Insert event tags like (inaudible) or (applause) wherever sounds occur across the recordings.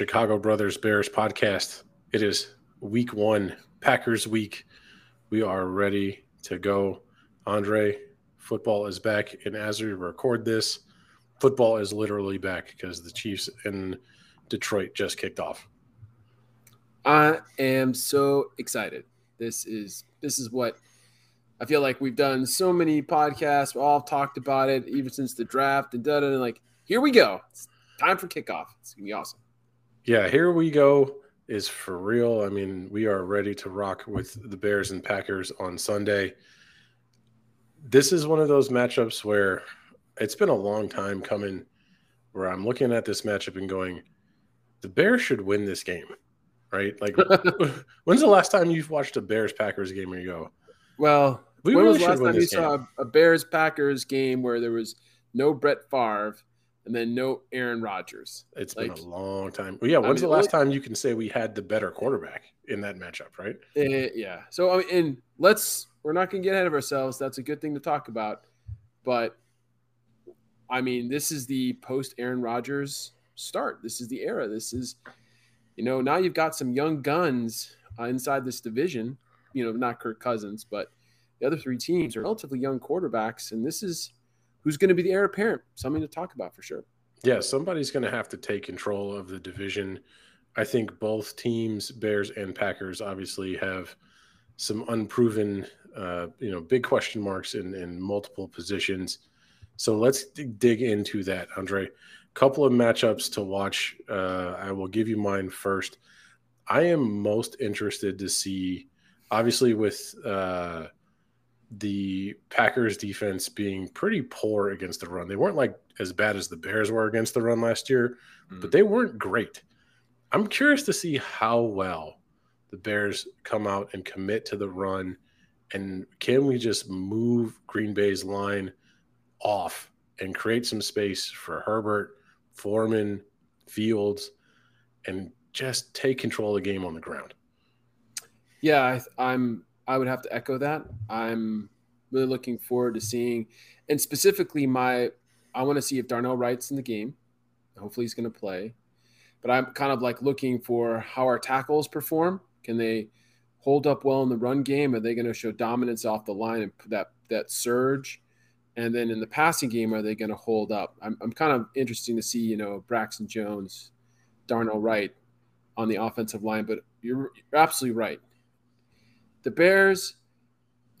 Chicago Brothers Bears podcast. It is week one, Packers week. We are ready to go. Andre, football is back. And as we record this, football is literally back because the Chiefs in Detroit just kicked off. I am so excited. This is this is what I feel like we've done so many podcasts. We all talked about it even since the draft and it. And like, here we go. It's time for kickoff. It's gonna be awesome. Yeah, here we go is for real. I mean, we are ready to rock with the Bears and Packers on Sunday. This is one of those matchups where it's been a long time coming where I'm looking at this matchup and going, the Bears should win this game, right? Like, (laughs) when's the last time you've watched a Bears Packers game where you go, well, we when really was the last time you game. saw a Bears Packers game where there was no Brett Favre and then no Aaron Rodgers. It's like, been a long time. Well, yeah, when's I mean, the last time you can say we had the better quarterback in that matchup, right? Uh, yeah. So I mean, and let's we're not going to get ahead of ourselves. That's a good thing to talk about, but I mean, this is the post Aaron Rodgers start. This is the era. This is, you know, now you've got some young guns uh, inside this division. You know, not Kirk Cousins, but the other three teams are relatively young quarterbacks, and this is who's going to be the heir apparent. Something to talk about for sure. Yeah, somebody's going to have to take control of the division. I think both teams, Bears and Packers, obviously have some unproven, uh, you know, big question marks in, in multiple positions. So let's dig into that, Andre. Couple of matchups to watch. Uh, I will give you mine first. I am most interested to see, obviously, with uh, the Packers defense being pretty poor against the run. They weren't like as bad as the Bears were against the run last year, mm. but they weren't great. I'm curious to see how well the Bears come out and commit to the run. And can we just move Green Bay's line off and create some space for Herbert, Foreman, Fields, and just take control of the game on the ground? Yeah, I, I'm I would have to echo that. I'm really looking forward to seeing, and specifically, my I want to see if Darnell Wright's in the game. Hopefully, he's going to play. But I'm kind of like looking for how our tackles perform. Can they hold up well in the run game? Are they going to show dominance off the line and that that surge? And then in the passing game, are they going to hold up? I'm, I'm kind of interesting to see, you know, Braxton Jones, Darnell Wright on the offensive line. But you're, you're absolutely right the Bears,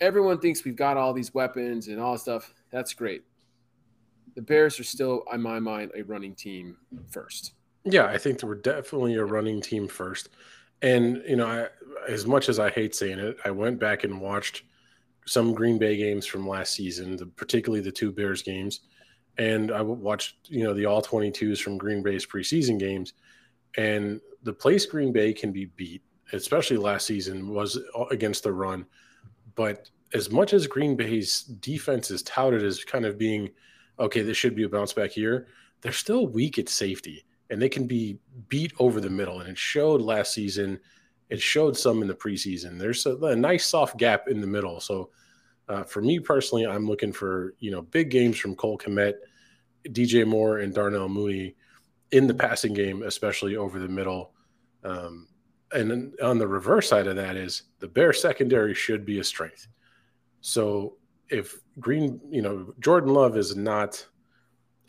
everyone thinks we've got all these weapons and all stuff. That's great. The Bears are still, in my mind, a running team first. Yeah, I think we're definitely a running team first. And, you know, I, as much as I hate saying it, I went back and watched some Green Bay games from last season, the, particularly the two Bears games. And I watched, you know, the all 22s from Green Bay's preseason games. And the place Green Bay can be beat especially last season, was against the run. But as much as Green Bay's defense is touted as kind of being, okay, this should be a bounce back year, they're still weak at safety and they can be beat over the middle. And it showed last season. It showed some in the preseason. There's a, a nice soft gap in the middle. So uh, for me personally, I'm looking for you know big games from Cole Kmet, DJ Moore, and Darnell Mooney in the passing game, especially over the middle. Um, and on the reverse side of that is the bear secondary should be a strength. So if Green, you know, Jordan Love is not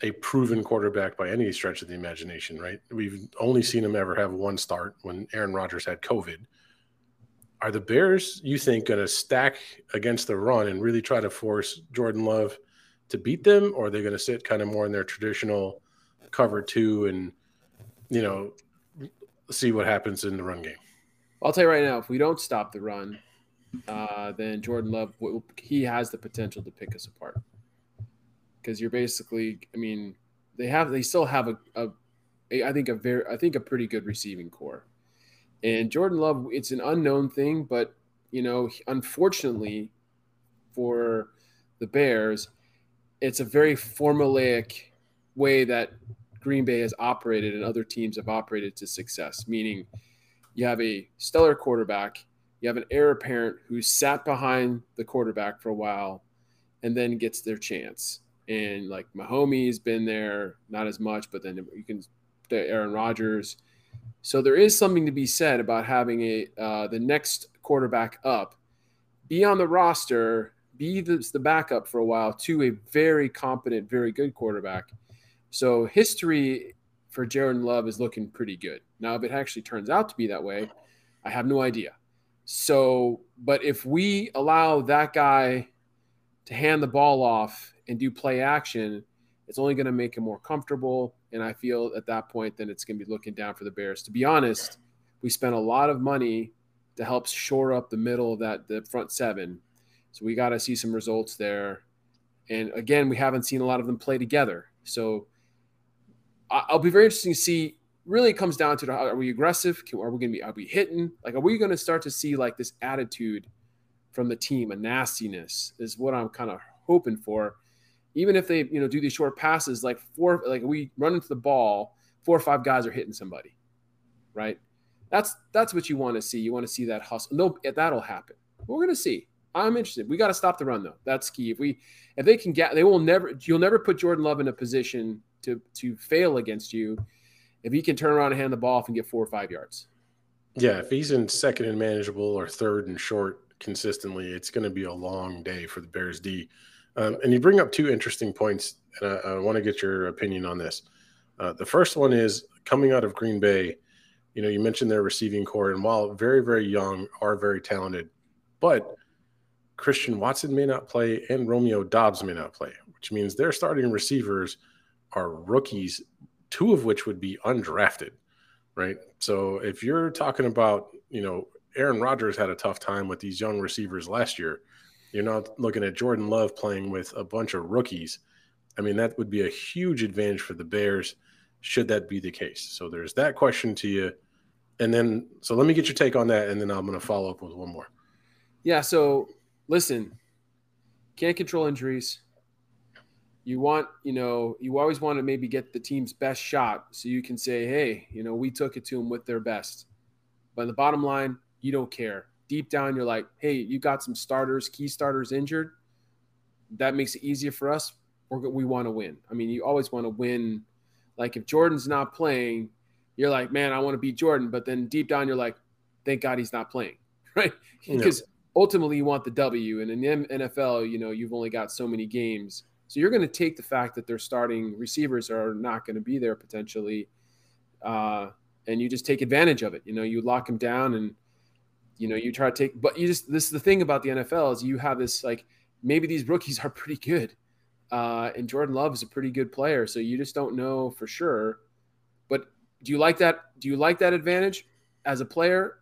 a proven quarterback by any stretch of the imagination, right? We've only seen him ever have one start when Aaron Rodgers had COVID. Are the Bears, you think, going to stack against the run and really try to force Jordan Love to beat them, or are they going to sit kind of more in their traditional cover two and, you know, see what happens in the run game. I'll tell you right now, if we don't stop the run, uh, then Jordan Love he has the potential to pick us apart. Because you're basically, I mean, they have they still have a, a, a I think a very I think a pretty good receiving corps, and Jordan Love it's an unknown thing, but you know unfortunately for the Bears, it's a very formulaic way that Green Bay has operated and other teams have operated to success, meaning you have a stellar quarterback, you have an heir apparent who sat behind the quarterback for a while and then gets their chance. And like Mahomes been there, not as much, but then you can Aaron Rodgers. So there is something to be said about having a uh, the next quarterback up be on the roster, be the, the backup for a while to a very competent, very good quarterback. So history for Jordan Love is looking pretty good. Now, if it actually turns out to be that way, I have no idea. So, but if we allow that guy to hand the ball off and do play action, it's only going to make him more comfortable. And I feel at that point, then it's going to be looking down for the Bears. To be honest, we spent a lot of money to help shore up the middle of that the front seven. So we got to see some results there. And again, we haven't seen a lot of them play together. So I'll be very interesting to see. Really, it comes down to are we aggressive? Are we going to be are we hitting? Like, are we going to start to see like this attitude from the team, a nastiness is what I'm kind of hoping for. Even if they you know do these short passes, like four, like we run into the ball, four or five guys are hitting somebody, right? That's that's what you want to see. You want to see that hustle. No, that'll happen. We're going to see. I'm interested. We got to stop the run though. That's key. If we if they can get, they will never. You'll never put Jordan Love in a position to to fail against you if he can turn around and hand the ball off and get four or five yards. Yeah, if he's in second and manageable or third and short consistently, it's going to be a long day for the Bears D. Um, and you bring up two interesting points, and I, I want to get your opinion on this. Uh, the first one is coming out of Green Bay. You know, you mentioned their receiving corps, and while very, very young, are very talented, but Christian Watson may not play and Romeo Doubs may not play, which means their starting receivers – are rookies, two of which would be undrafted, right? So if you're talking about, you know, Aaron Rodgers had a tough time with these young receivers last year. You're not looking at Jordan Love playing with a bunch of rookies. I mean, that would be a huge advantage for the Bears should that be the case. So there's that question to you. And then, so let me get your take on that. And then I'm going to follow up with one more. Yeah. So listen, can't control injuries you want, you know, you always want to maybe get the team's best shot so you can say, hey, you know, we took it to them with their best. But the bottom line, you don't care. Deep down, you're like, hey, you got some starters, key starters injured. That makes it easier for us. We're, we want to win. I mean, you always want to win. Like if Jordan's not playing, you're like, man, I want to beat Jordan. But then deep down, you're like, thank God he's not playing, (laughs) right? Because yeah. ultimately, you want the W. And in the NFL, you know, you've only got so many games so you're going to take the fact that their starting receivers are not going to be there potentially, uh, and you just take advantage of it. You know, you lock them down and you know you try to take. But you just this is the thing about the NFL is you have this like maybe these rookies (laughs) are pretty good, uh, and Jordan Love is a pretty good player. So you just don't know for sure. But do you like that? Do you like that advantage as a player?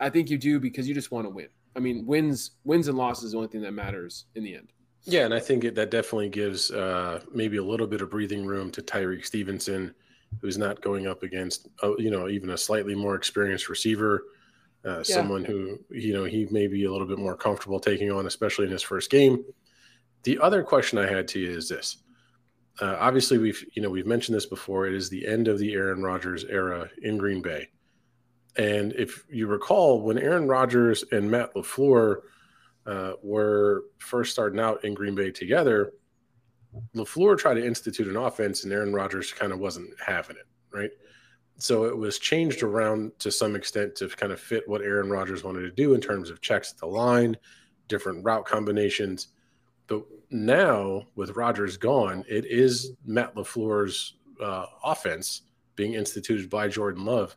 I think you do because you just want to win. I mean, wins wins and losses is the only thing that matters in the end. Yeah, and I think it, that definitely gives uh, maybe a little bit of breathing room to Tyrique Stevenson, who's not going up against uh, you know even a slightly more experienced receiver, uh, yeah. someone who you know he may be a little bit more comfortable taking on, especially in his first game. The other question I had to you is this: uh, obviously, we've you know we've mentioned this before. It is the end of the Aaron Rodgers era in Green Bay, and if you recall, when Aaron Rodgers and Matt LaFleur – uh, were first starting out in Green Bay together, LaFleur tried to institute an offense and Aaron Rodgers kind of wasn't having it, right? So it was changed around to some extent to kind of fit what Aaron Rodgers wanted to do in terms of checks at the line, different route combinations. But now with Rodgers gone, it is Matt LaFleur's uh, offense being instituted by Jordan Love,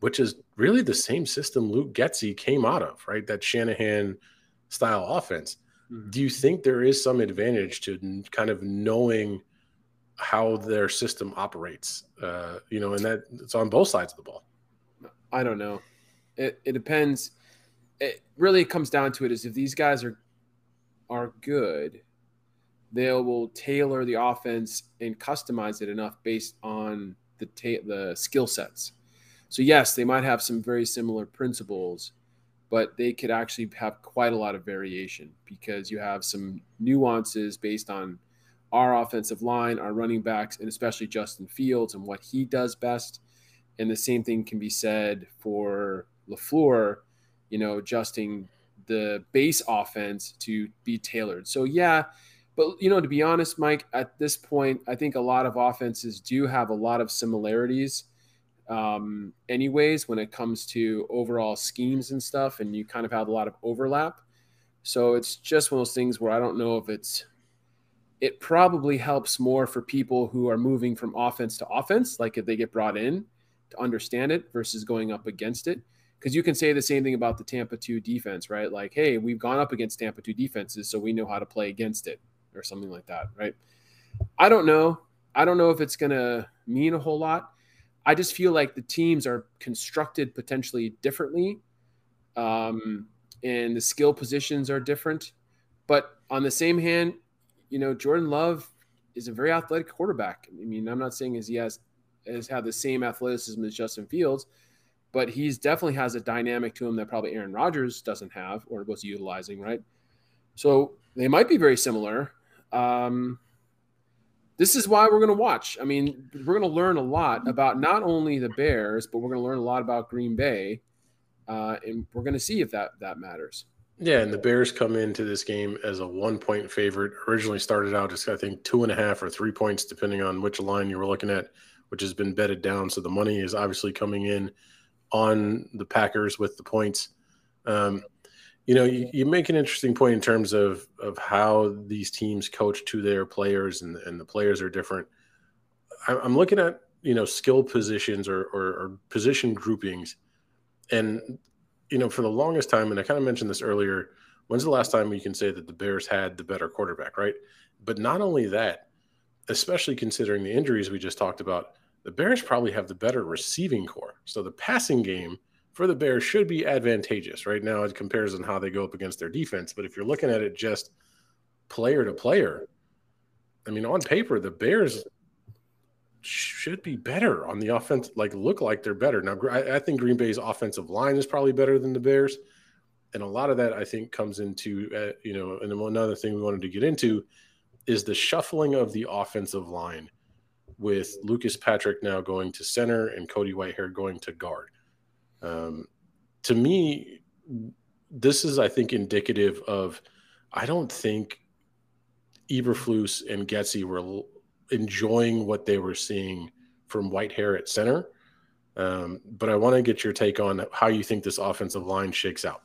which is really the same system Luke Getsy came out of, right? That Shanahan – style offense. Mm-hmm. Do you think there is some advantage to kind of knowing how their system operates? Uh, you know, and that it's on both sides of the ball. I don't know. It, it depends. It really comes down to it is if these guys are are good, they will tailor the offense and customize it enough based on the ta- the skill sets. So yes, they might have some very similar principles, but they could actually have quite a lot of variation because you have some nuances based on our offensive line, our running backs, and especially Justin Fields and what he does best. And the same thing can be said for LaFleur, you know, adjusting the base offense to be tailored. So, yeah, But you know, to be honest, Mike, at this point, I think a lot of offenses do have a lot of similarities, um, anyways, when it comes to overall schemes and stuff, and you kind of have a lot of overlap. So it's just one of those things where I don't know if it's. It probably helps more for people who are moving from offense to offense, like if they get brought in to understand it versus going up against it because you can say the same thing about the Tampa 2 defense, right? Like, hey, we've gone up against Tampa 2 defenses, so we know how to play against it or something like that, right? I don't know. I don't know if it's going to mean a whole lot. I just feel like the teams are constructed potentially differently, um, and the skill positions are different. But on the same hand, you know, Jordan Love is a very athletic quarterback. I mean, I'm not saying as he has has had the same athleticism as Justin Fields, but he's definitely has a dynamic to him that probably Aaron Rodgers doesn't have or was utilizing, right? So they might be very similar. Um, this is why we're going to watch. I mean, we're going to learn a lot about not only the Bears, but we're going to learn a lot about Green Bay, uh, and we're going to see if that that matters. Yeah, and the Bears come into this game as a one point favorite. Originally started out as I think two and a half or three points, depending on which line you were looking at, which has been betted down. So the money is obviously coming in on the Packers with the points. Um, you know, you, you, make an interesting point in terms of of how these teams coach to their players, and, and the players are different. I'm looking at you know skill positions or, or, or position groupings, and you know for the longest time, and I kind of mentioned this earlier. When's the last time we can say that the Bears had the better quarterback, right? But not only that, especially considering the injuries we just talked about, the Bears probably have the better receiving corps. So the passing game for the Bears should be advantageous. Right now, it compares on how they go up against their defense. But if you're looking at it just player to player, I mean, on paper, the Bears should be better on the offense, like look like they're better. Now, I, think Green Bay's offensive line is probably better than the Bears. And a lot of that, I think, comes into, uh, you know, and another thing we wanted to get into is the shuffling of the offensive line with Lucas Patrick now going to center and Cody Whitehair going to guard. Um, to me, this is, I think, indicative of I don't think Eberflus and Getsy were enjoying what they were seeing from Whitehair at center. Um, but I want to get your take on how you think this offensive line shakes out.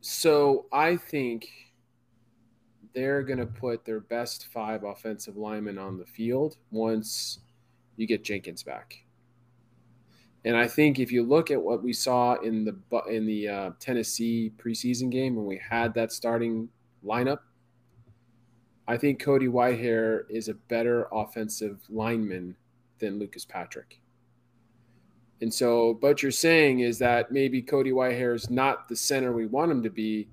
So I think they're going to put their best five offensive linemen on the field once you get Jenkins back. And I think if you look at what we saw in the in the uh, Tennessee preseason game when we had that starting lineup, I think Cody Whitehair is a better offensive lineman than Lucas Patrick. And so, what you're saying is that maybe Cody Whitehair is not the center we want him to be,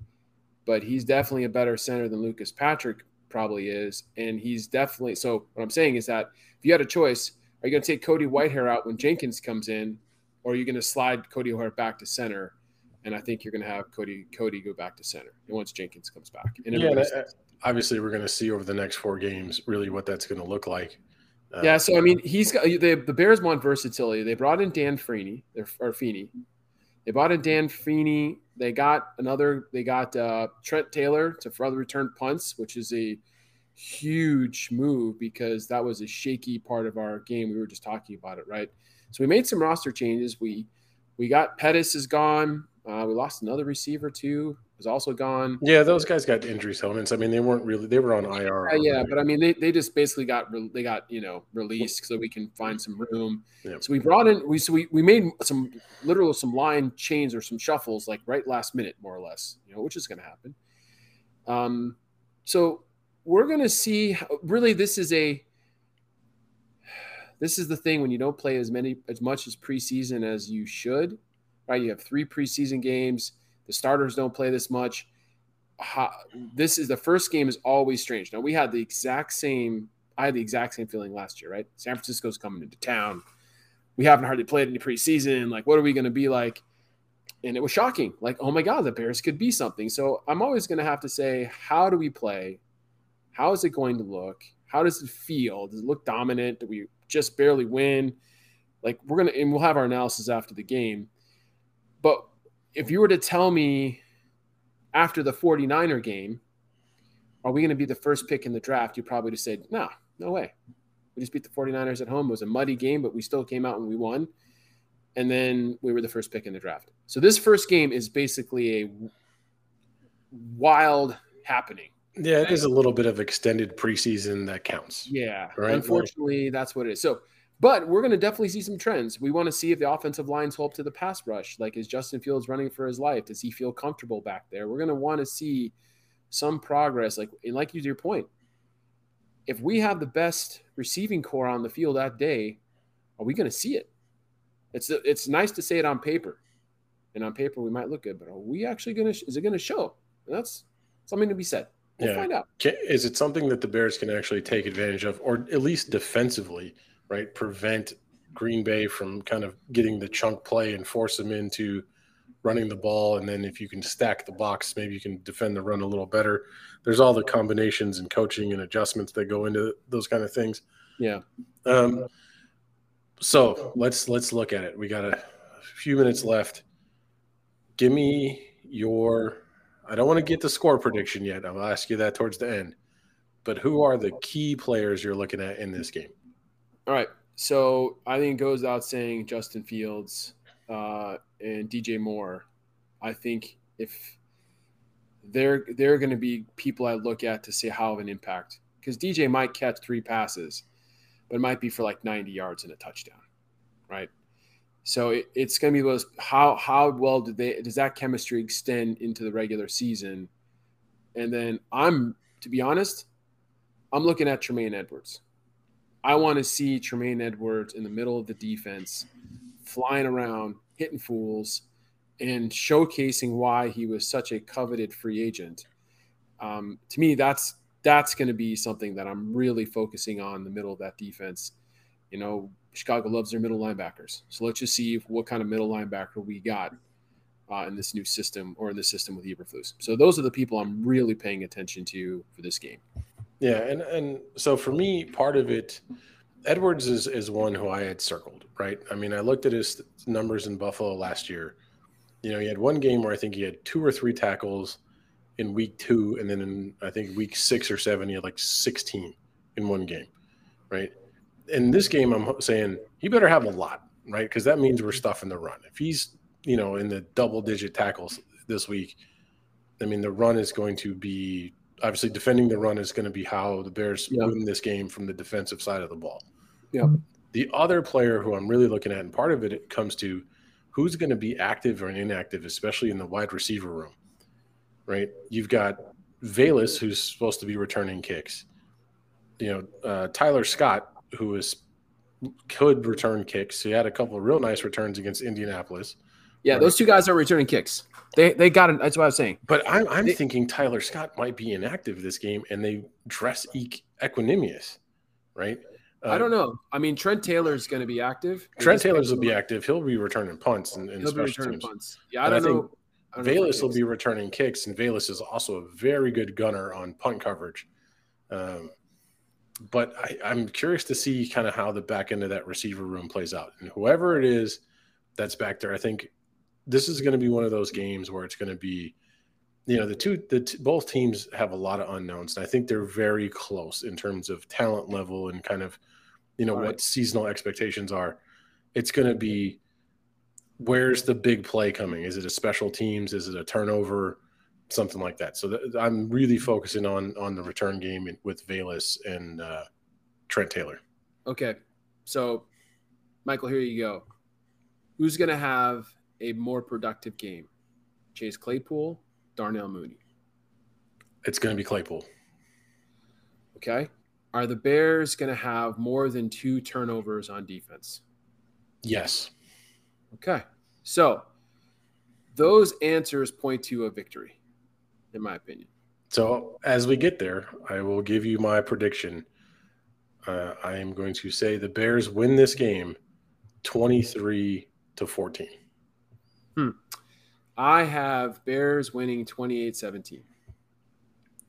but he's definitely a better center than Lucas Patrick probably is. And he's definitely so. What I'm saying is that if you had a choice, are you going to take Cody Whitehair out when Jenkins comes in, or are you going to slide Cody Whitehair back to center? And I think you're going to have Cody Cody go back to center and once Jenkins comes back. And yeah, that, obviously, we're going to see over the next four games really what that's going to look like. Uh, yeah, so I mean, he's got they, the Bears want versatility. They brought in Dan Feeney, or Feeney. They bought in Dan Feeney. They got another. They got uh, Trent Taylor to further return punts, which is a huge move because that was a shaky part of our game. We were just talking about it, right? So we made some roster changes. We we got Pettis is gone. Uh, we lost another receiver too was also gone. Yeah, those guys got injury settlements. I mean, they weren't really they were on IR. Uh, yeah, but I mean, they, they just basically got they got you know released so we can find some room. Yeah. So we brought in we so we, we made some literal some line chains or some shuffles like right last minute more or less, you know, which is going to happen. Um, so we're going to see. Really, this is a this is the thing when you don't play as many as much as preseason as you should, right? You have three preseason games the starters don't play this much. How, this is the first game is always strange. Now we had the exact same. I had the exact same feeling last year, right? San Francisco's coming into town. We haven't hardly played any preseason. Like, what are we going to be like? And it was shocking. Like, oh my God, the Bears could be something. So I'm always going to have to say, how do we play? How is it going to look? How does it feel? Does it look dominant? Do we just barely win? Like, we're going to, and we'll have our analysis after the game. But if you were to tell me after the 49er game, are we going to be the first pick in the draft? You probably just said, no, no way. We just beat the 49ers at home. It was a muddy game, but we still came out and we won. And then we were the first pick in the draft. So this first game is basically a wild happening. Yeah, it is a little bit of extended preseason that counts. Yeah. Right? Unfortunately, that's what it is. So, but we're going to definitely see some trends. We want to see if the offensive lines hold up to the pass rush. Like, is Justin Fields running for his life? Does he feel comfortable back there? We're going to want to see some progress. Like, and like you to your point, if we have the best receiving corps on the field that day, are we going to see it? It's it's nice to say it on paper, and on paper we might look good, but are we actually going to? Is it going to show? And that's something to be said. We'll yeah. find out. Is it something that the Bears can actually take advantage of, or at least defensively, right? Prevent Green Bay from kind of getting the chunk play and force them into running the ball. And then if you can stack the box, maybe you can defend the run a little better. There's all the combinations and coaching and adjustments that go into those kind of things. Yeah. Um, so let's let's look at it. We got a few minutes left. Give me your I don't want to get the score prediction yet. I'll ask you that towards the end. But who are the key players you're looking at in this game? All right. So I think it goes without saying Justin Fields uh, and DJ Moore. I think if they're they're going to be people I look at to see how of an impact because DJ might catch three passes, but it might be for like 90 yards and a touchdown, right? So it, it's going to be those how how well do they does that chemistry extend into the regular season? And then I'm to be honest, I'm looking at Tremaine Edmunds. I want to see Tremaine Edmunds in the middle of the defense, flying around, hitting fools, and showcasing why he was such a coveted free agent. Um, to me, that's that's going to be something that I'm really focusing on the middle of that defense. You know, Chicago loves their middle linebackers. So let's just see what kind of middle linebacker we got uh, in this new system or in this system with Eberflus. So those are the people I'm really paying attention to for this game. Yeah, and and so for me, part of it, Edmunds is is one who I had circled. Right. I mean, I looked at his numbers in Buffalo last year. You know, he had one game where I think he had two or three tackles in week two, and then in I think week six or seven, he had like 16 in one game. Right in this game, I'm saying he better have a lot, right? Because that means we're stuffing the run. If he's, you know, in the double digit tackles this week, I mean, the run is going to be obviously defending the run is going to be how the Bears yep. win this game from the defensive side of the ball. Yeah. The other player who I'm really looking at, and part of it, it comes to who's going to be active or inactive, especially in the wide receiver room, right? You've got Velus, who's supposed to be returning kicks. You know, uh, Tyler Scott who is could return kicks. He had a couple of real nice returns against Indianapolis. Yeah, those two guys are returning kicks. They they got it. That's what I was saying. But I'm I'm they, thinking Tyler Scott might be inactive this game, and they dress Equanimeous, right? Uh, I don't know. I mean, Trent Taylor's going to be active. Trent Taylor's will be active. He'll be returning punts and, and He'll special be returning teams. punts. Yeah, I don't, I know. I don't Velus will be returning kicks, and Velus is also a very good gunner on punt coverage. Um, but I, am curious to see kind of how the back end of that receiver room plays out. And whoever it is that's back there, I think this is going to be one of those games where it's going to be, you know, the two, the t- both teams have a lot of unknowns, and I think they're very close in terms of talent level and kind of, you know, right. what seasonal expectations are. It's going to be where's the big play coming? Is it a special teams? Is it a turnover? something like that. So th- I'm really focusing on on the return game with Velus and uh, Trent Taylor. Okay, so Michael, here you go. Who's going to have a more productive game? Chase Claypool, Darnell Mooney. It's going to be Claypool. Okay. Are the Bears going to have more than two turnovers on defense? Yes. Okay. So those answers point to a victory in my opinion. So as we get there, I will give you my prediction. Uh, I am going to say the Bears win this game 23 to 14. Hmm. I have Bears winning 28 17.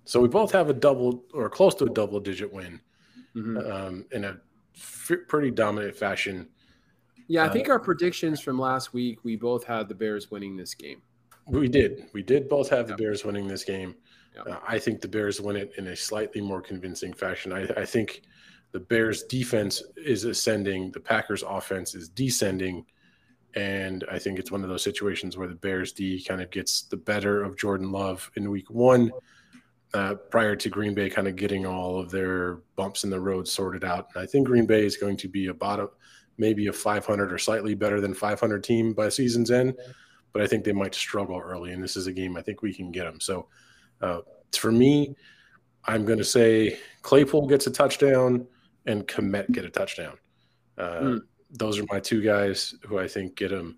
So we both have a double or close to a double digit win mm-hmm. um, in a f- pretty dominant fashion. Yeah, I think uh, our predictions from last week, we both had the Bears winning this game. We did. We did both have the Bears winning this game. Uh, I think the Bears win it in a slightly more convincing fashion. I, I think the Bears defense is ascending, the Packers offense is descending. And I think it's one of those situations where the Bears D kind of gets the better of Jordan Love in week one, uh, prior to Green Bay kind of getting all of their bumps in the road sorted out. And I think Green Bay is going to be a bottom, maybe a 500 or slightly better than 500 team by season's end, but I think they might struggle early. And this is a game I think we can get them. So uh, for me, I'm going to say Claypool gets a touchdown and Kmet get a touchdown. Uh, mm. Those are my two guys who I think get them,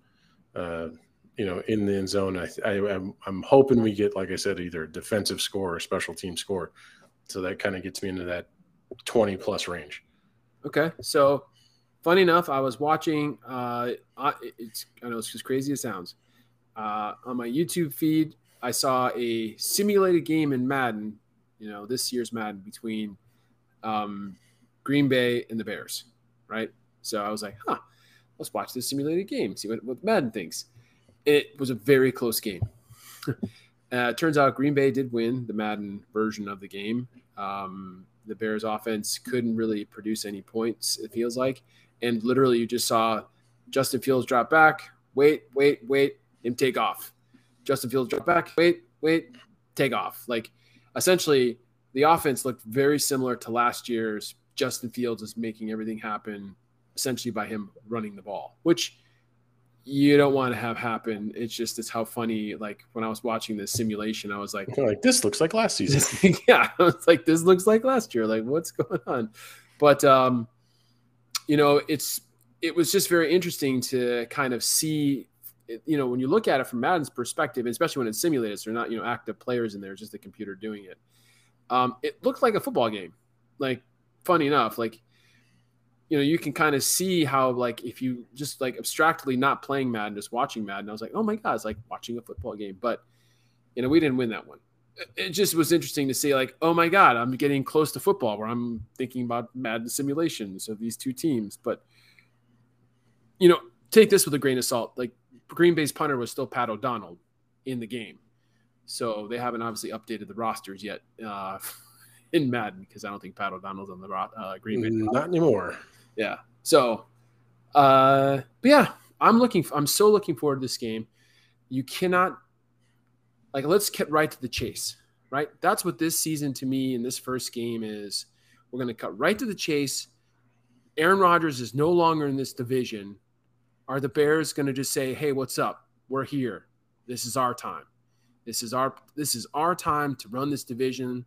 uh, you know, in the end zone. I, I, am I'm hoping we get, like I said, either defensive score or special team score. So that kind of gets me into that 20 plus range. Okay. So funny enough, I was watching, uh, it's, I know it's just crazy it sounds. Uh, on my YouTube feed, I saw a simulated game in Madden, you know, this year's Madden between um, Green Bay and the Bears, right? So I was like, huh, let's watch this simulated game, see what, what Madden thinks. It was a very close game. (laughs) uh, turns out Green Bay did win the Madden version of the game. Um, the Bears offense couldn't really produce any points, it feels like. And literally, you just saw Justin Fields drop back, wait, wait, wait, and take off. Justin Fields drop back, wait, wait, take off. Like essentially, the offense looked very similar to last year's Justin Fields is making everything happen essentially by him running the ball, which you don't want to have happen. It's just it's how funny. Like when I was watching this simulation, I was like, like this looks like last (laughs) season. yeah, it's like this looks like last year. Like what's going on? But um, you know, it's it was just very interesting to kind of see. You know, when you look at it from Madden's perspective, especially when it's simulated, so they're not you know active players in there, it's just the computer doing it. Um, it looked like a football game. Like funny enough, like you know, you can kind of see how like if you just like abstractly not playing Madden, just watching Madden, I was like, oh my god, it's like watching a football game. But you know, we didn't win that one. It just was interesting to see, like, oh my god, I'm getting close to football where I'm thinking about Madden simulations of these two teams. But you know, take this with a grain of salt. Like Green Bay's punter was still Pat O'Donnell in the game, so they haven't obviously updated the rosters yet. Uh, (laughs) in Madden because I don't think Pat O'Donnell's on the uh, Green Bay. Not anymore. Yeah. So, uh, but yeah, I'm looking. I'm so looking forward to this game. You cannot like let's get right to the chase. Right. That's what this season to me in this first game is. We're going to cut right to the chase. Aaron Rodgers is no longer in this division. Are the Bears going to just say, "Hey, what's up? We're here. This is our time. This is our this is our time to run this division."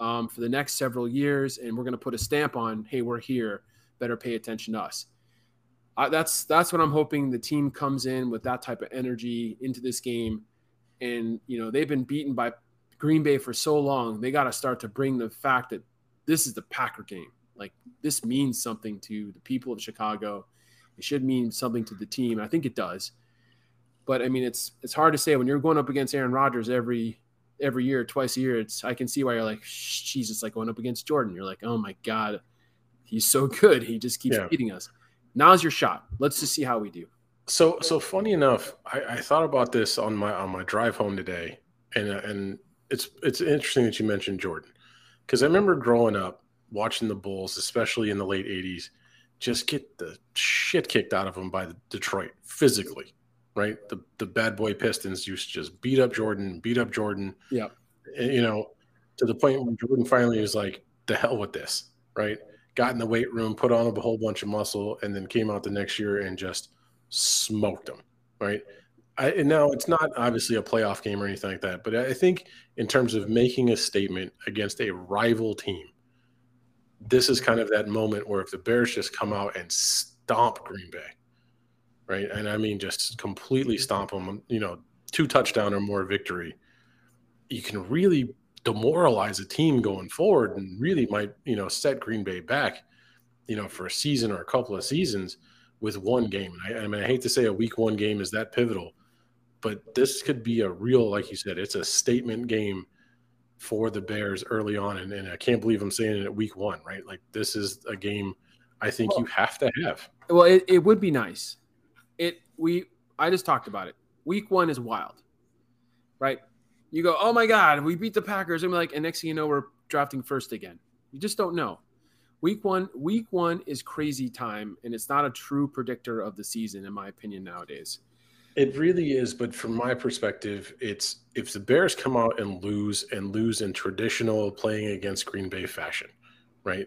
um, for the next several years, and we're going to put a stamp on, hey, we're here. Better pay attention to us. Uh, that's that's what I'm hoping. The team comes in with that type of energy into this game, and you know they've been beaten by Green Bay for so long. They got to start to bring the fact that this is the Packer game. Like this means something to the people of Chicago. It should mean something to the team. I think it does. But I mean, it's it's hard to say when you're going up against Aaron Rodgers every every year, twice a year, it's I can see why you're like, Jesus, like going up against Jordan. You're like, oh my God, he's so good. He just keeps yeah. beating us. Now's your shot. Let's just see how we do. So so funny enough, I, I thought about this on my on my drive home today, and uh, and it's it's interesting that you mentioned Jordan, because I remember growing up watching the Bulls, especially in the late '80s, just get the shit kicked out of them by the Detroit physically right? The the bad boy Pistons used to just beat up Jordan, beat up Jordan. Yeah. You know, to the point when Jordan finally was like, "The hell with this," right? Got in the weight room, put on a whole bunch of muscle, and then came out the next year and just smoked them, right? I, and now it's not obviously a playoff game or anything like that, but I think in terms of making a statement against a rival team, this is kind of that moment where if the Bears just come out and stomp Green Bay, right? And I mean, just completely stomp them, you know, two touchdown or more victory. You can really demoralize a team going forward and really might, you know, set Green Bay back, you know, for a season or a couple of seasons with one game. I, I mean, I hate to say a week one game is that pivotal, but this could be a real, like you said, it's a statement game for the Bears early on. And, and I can't believe I'm saying it at week one, right? Like this is a game I think well, you have to have. Well, it, it would be nice it we I just talked about it. Week one is wild. right? You go, oh my God, we beat the Packers. I'm like, and next thing you know, we're drafting first again. You just don't know. Week one, week one is crazy time, and it's not a true predictor of the season, in my opinion, nowadays. It really is, but from my perspective, it's if the Bears come out and lose and lose in traditional playing against Green Bay fashion, right?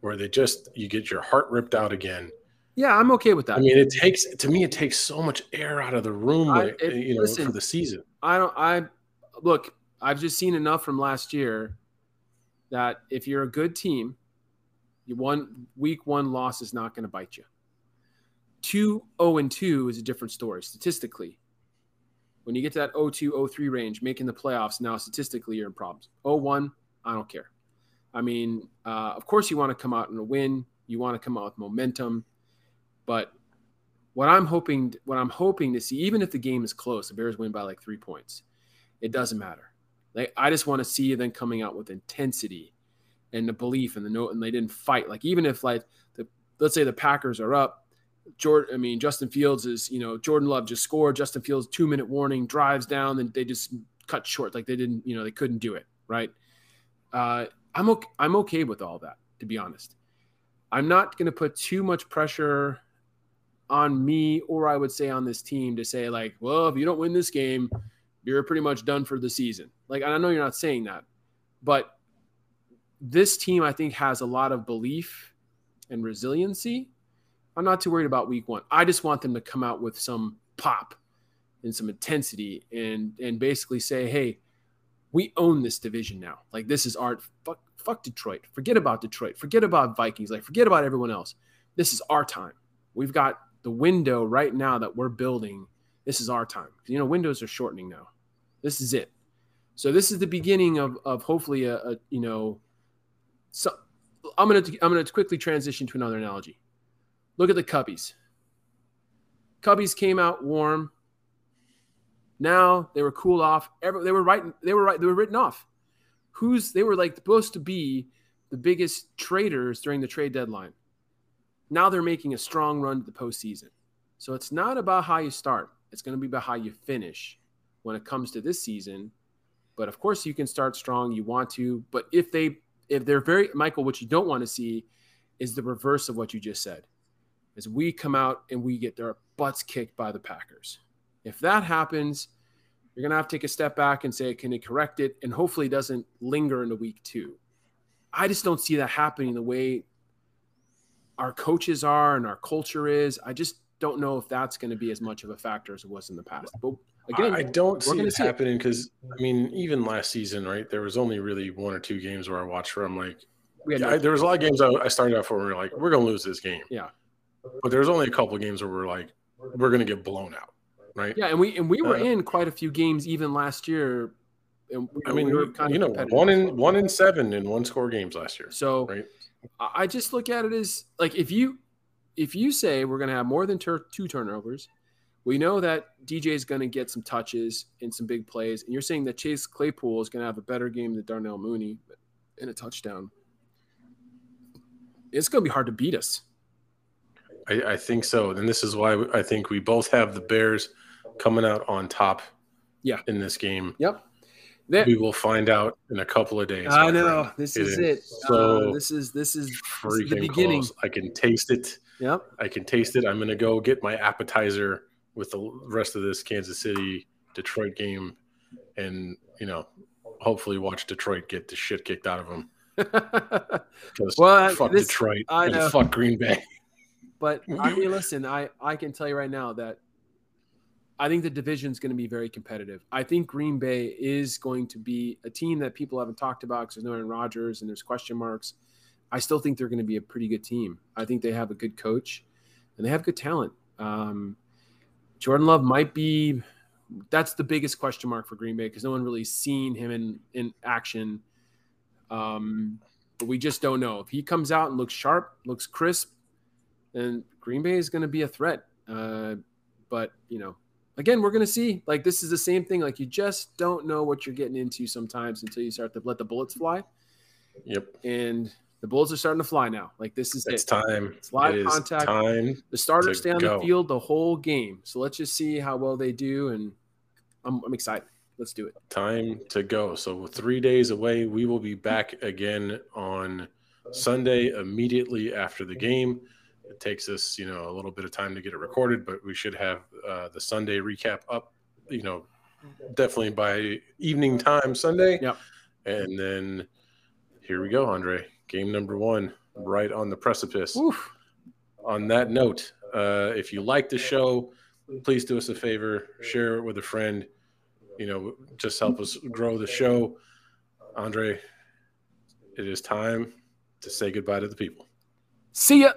Where they just you get your heart ripped out again. Yeah, I'm okay with that. I mean, it takes to me it takes so much air out of the room, I, uh, it, you know, listen, for the season. I don't. I look. I've just seen enough from last year that if you're a good team, you one week one loss is not going to bite you. Two 0 and 2 is a different story statistically. When you get to that 0 2, 3 range, making the playoffs, now statistically you're in problems. 0 1, I don't care. I mean, uh, of course, you want to come out and win. You want to come out with momentum. But what I'm hoping, what I'm hoping to see, even if the game is close, the Bears win by like three points, it doesn't matter. Like I just want to see them coming out with intensity and the belief and the note, and they didn't fight. Like even if like the let's say the Packers are up Jordan, I mean, Justin Fields is, you know, Jordan Love just scored. Justin Fields, two minute warning, drives down, and they just cut short. Like they didn't, you know, they couldn't do it. Right. Uh, I'm okay. I'm okay with all that, to be honest. I'm not going to put too much pressure on me, or I would say on this team to say like, well, if you don't win this game, you're pretty much done for the season. Like, I know you're not saying that, but this team, I think, has a lot of belief and resiliency I'm not too worried about week one. I just want them to come out with some pop and some intensity and and basically say, hey, we own this division now. Like this is our fuck, fuck Detroit. Forget about Detroit. Forget about Vikings. Like forget about everyone else. This is our time. We've got the window right now that we're building. This is our time. You know, windows are shortening now. This is it. So this is the beginning of of hopefully a, a you know. So I'm gonna I'm gonna quickly transition to another analogy. Look at the Cubbies. Cubbies came out warm. Now they were cooled off. Every, they were right. They were right. They were written off. Who's they were like supposed to be the biggest traders during the trade deadline. Now they're making a strong run to the postseason. So it's not about how you start. It's going to be about how you finish when it comes to this season. But of course, you can start strong. You want to. But if they if they're very Michael, what you don't want to see is the reverse of what you just said is we come out and we get their butts kicked by the Packers. If that happens, you're going to have to take a step back and say, can they correct it? And hopefully it doesn't linger into week two. I just don't see that happening the way our coaches are and our culture is. I just don't know if that's going to be as much of a factor as it was in the past. But again, I don't see it see happening because, I mean, even last season, right, there was only really one or two games where I watched where I'm like, yeah, I, there was a lot of games I, I started out for where we are like, we're going to lose this game. Yeah. But there's only a couple games where we're like, we're going to get blown out, right? Yeah, and we and we were uh, in quite a few games even last year. And we, I mean, we were kind you know, one in one in seven in one score games last year. So right? I just look at it as like if you if you say we're going to have more than tur- two turnovers, we know that DJ is going to get some touches and some big plays, and you're saying that Chase Claypool is going to have a better game than Darnell Mooney in a touchdown. It's going to be hard to beat us. I, I, think so. And this is why I think we both have the Bears coming out on top. Yeah. In this game. Yep. That, we will find out in a couple of days. I know. This is it. So uh, this is this is, this is the beginning. Close. I can taste it. Yep. I can taste it. I'm gonna go get my appetizer with the rest of this Kansas City Detroit game, and you know, hopefully watch Detroit get the shit kicked out of them. (laughs) well, uh, fuck this, Detroit I know. fuck Green Bay. But I mean, listen, I I can tell you right now that I think the division is going to be very competitive. I think Green Bay is going to be a team that people haven't talked about because there's no Aaron Rodgers and there's question marks. I still think they're going to be a pretty good team. I think they have a good coach and they have good talent. Um, Jordan Love might be that's the biggest question mark for Green Bay because no one really seen him in in action. Um, but we just don't know if he comes out and looks sharp, looks crisp, and Green Bay is going to be a threat. Uh, but you know, again, we're going to see. Like this is the same thing. Like you just don't know what you're getting into sometimes until you start to let the bullets fly. Yep. And the Bulls are starting to fly now. Like this is it's it. time. It's live it contact. Time. The starters stay on go. the field the whole game. So let's just see how well they do, and I'm, I'm excited. Let's do it. Time to go. So three days away. We will be back again on Sunday immediately after the game. It takes us, you know, a little bit of time to get it recorded, but we should have uh, the Sunday recap up, you know, definitely by evening time Sunday. Yep. And then here we go, Andre. Game number one, right on the precipice. Oof. On that note, uh, if you like the show, please do us a favor, share it with a friend. You know, just help us grow the show. Andre, it is time to say goodbye to the people. See ya.